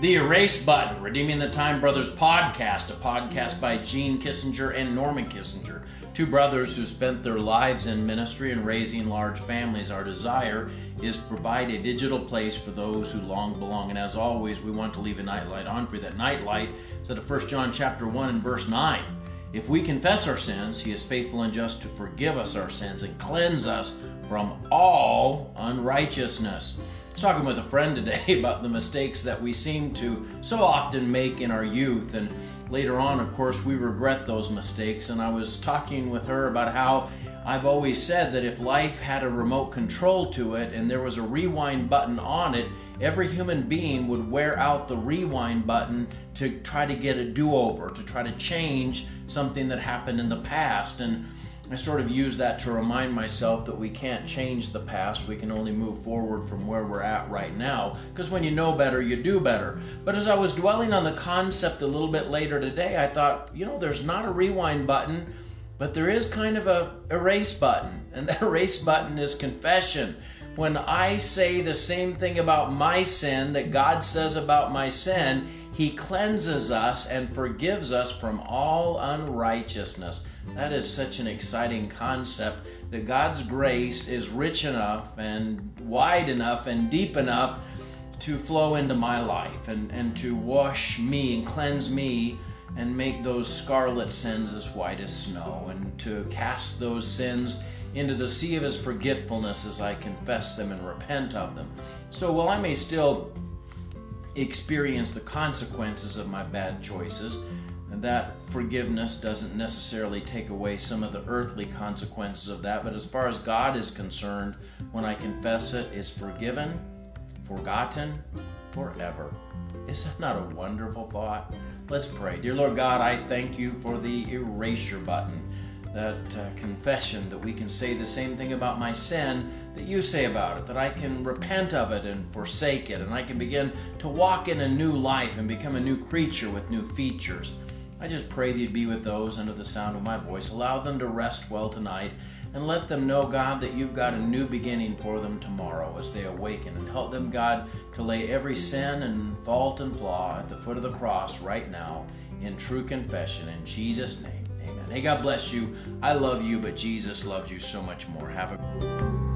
The Erase Button, Redeeming the Time Brothers podcast, a podcast by Gene Kissinger and Norman Kissinger, two brothers who spent their lives in ministry and raising large families. Our desire is to provide a digital place for those who long belong. And as always, we want to leave a nightlight on for. That nightlight is out of 1 John chapter 1 and verse 9. If we confess our sins, he is faithful and just to forgive us our sins and cleanse us from all unrighteousness I was talking with a friend today about the mistakes that we seem to so often make in our youth. And later on, of course, we regret those mistakes. And I was talking with her about how I've always said that if life had a remote control to it and there was a rewind button on it, every human being would wear out the rewind button to try to get a do over, to try to change something that happened in the past. And I sort of use that to remind myself that we can't change the past. We can only move forward from where we're at right now. Because when you know better, you do better. But as I was dwelling on the concept a little bit later today, I thought, you know, there's not a rewind button, but there is kind of a erase button. And that erase button is confession. When I say the same thing about my sin that God says about my sin, He cleanses us and forgives us from all unrighteousness. That is such an exciting concept that God's grace is rich enough and wide enough and deep enough to flow into my life and, and to wash me and cleanse me and make those scarlet sins as white as snow and to cast those sins into the sea of his forgetfulness as I confess them and repent of them. So while I may still experience the consequences of my bad choices, that forgiveness doesn't necessarily take away some of the earthly consequences of that, but as far as God is concerned, when I confess it, it's forgiven, forgotten forever. Is that not a wonderful thought? Let's pray. Dear Lord God, I thank you for the erasure button, that uh, confession that we can say the same thing about my sin that you say about it, that I can repent of it and forsake it, and I can begin to walk in a new life and become a new creature with new features. I just pray that you'd be with those under the sound of my voice. Allow them to rest well tonight and let them know, God, that you've got a new beginning for them tomorrow as they awaken. And help them, God, to lay every sin and fault and flaw at the foot of the cross right now in true confession. In Jesus' name. Hey, God bless you. I love you, but Jesus loves you so much more. Have a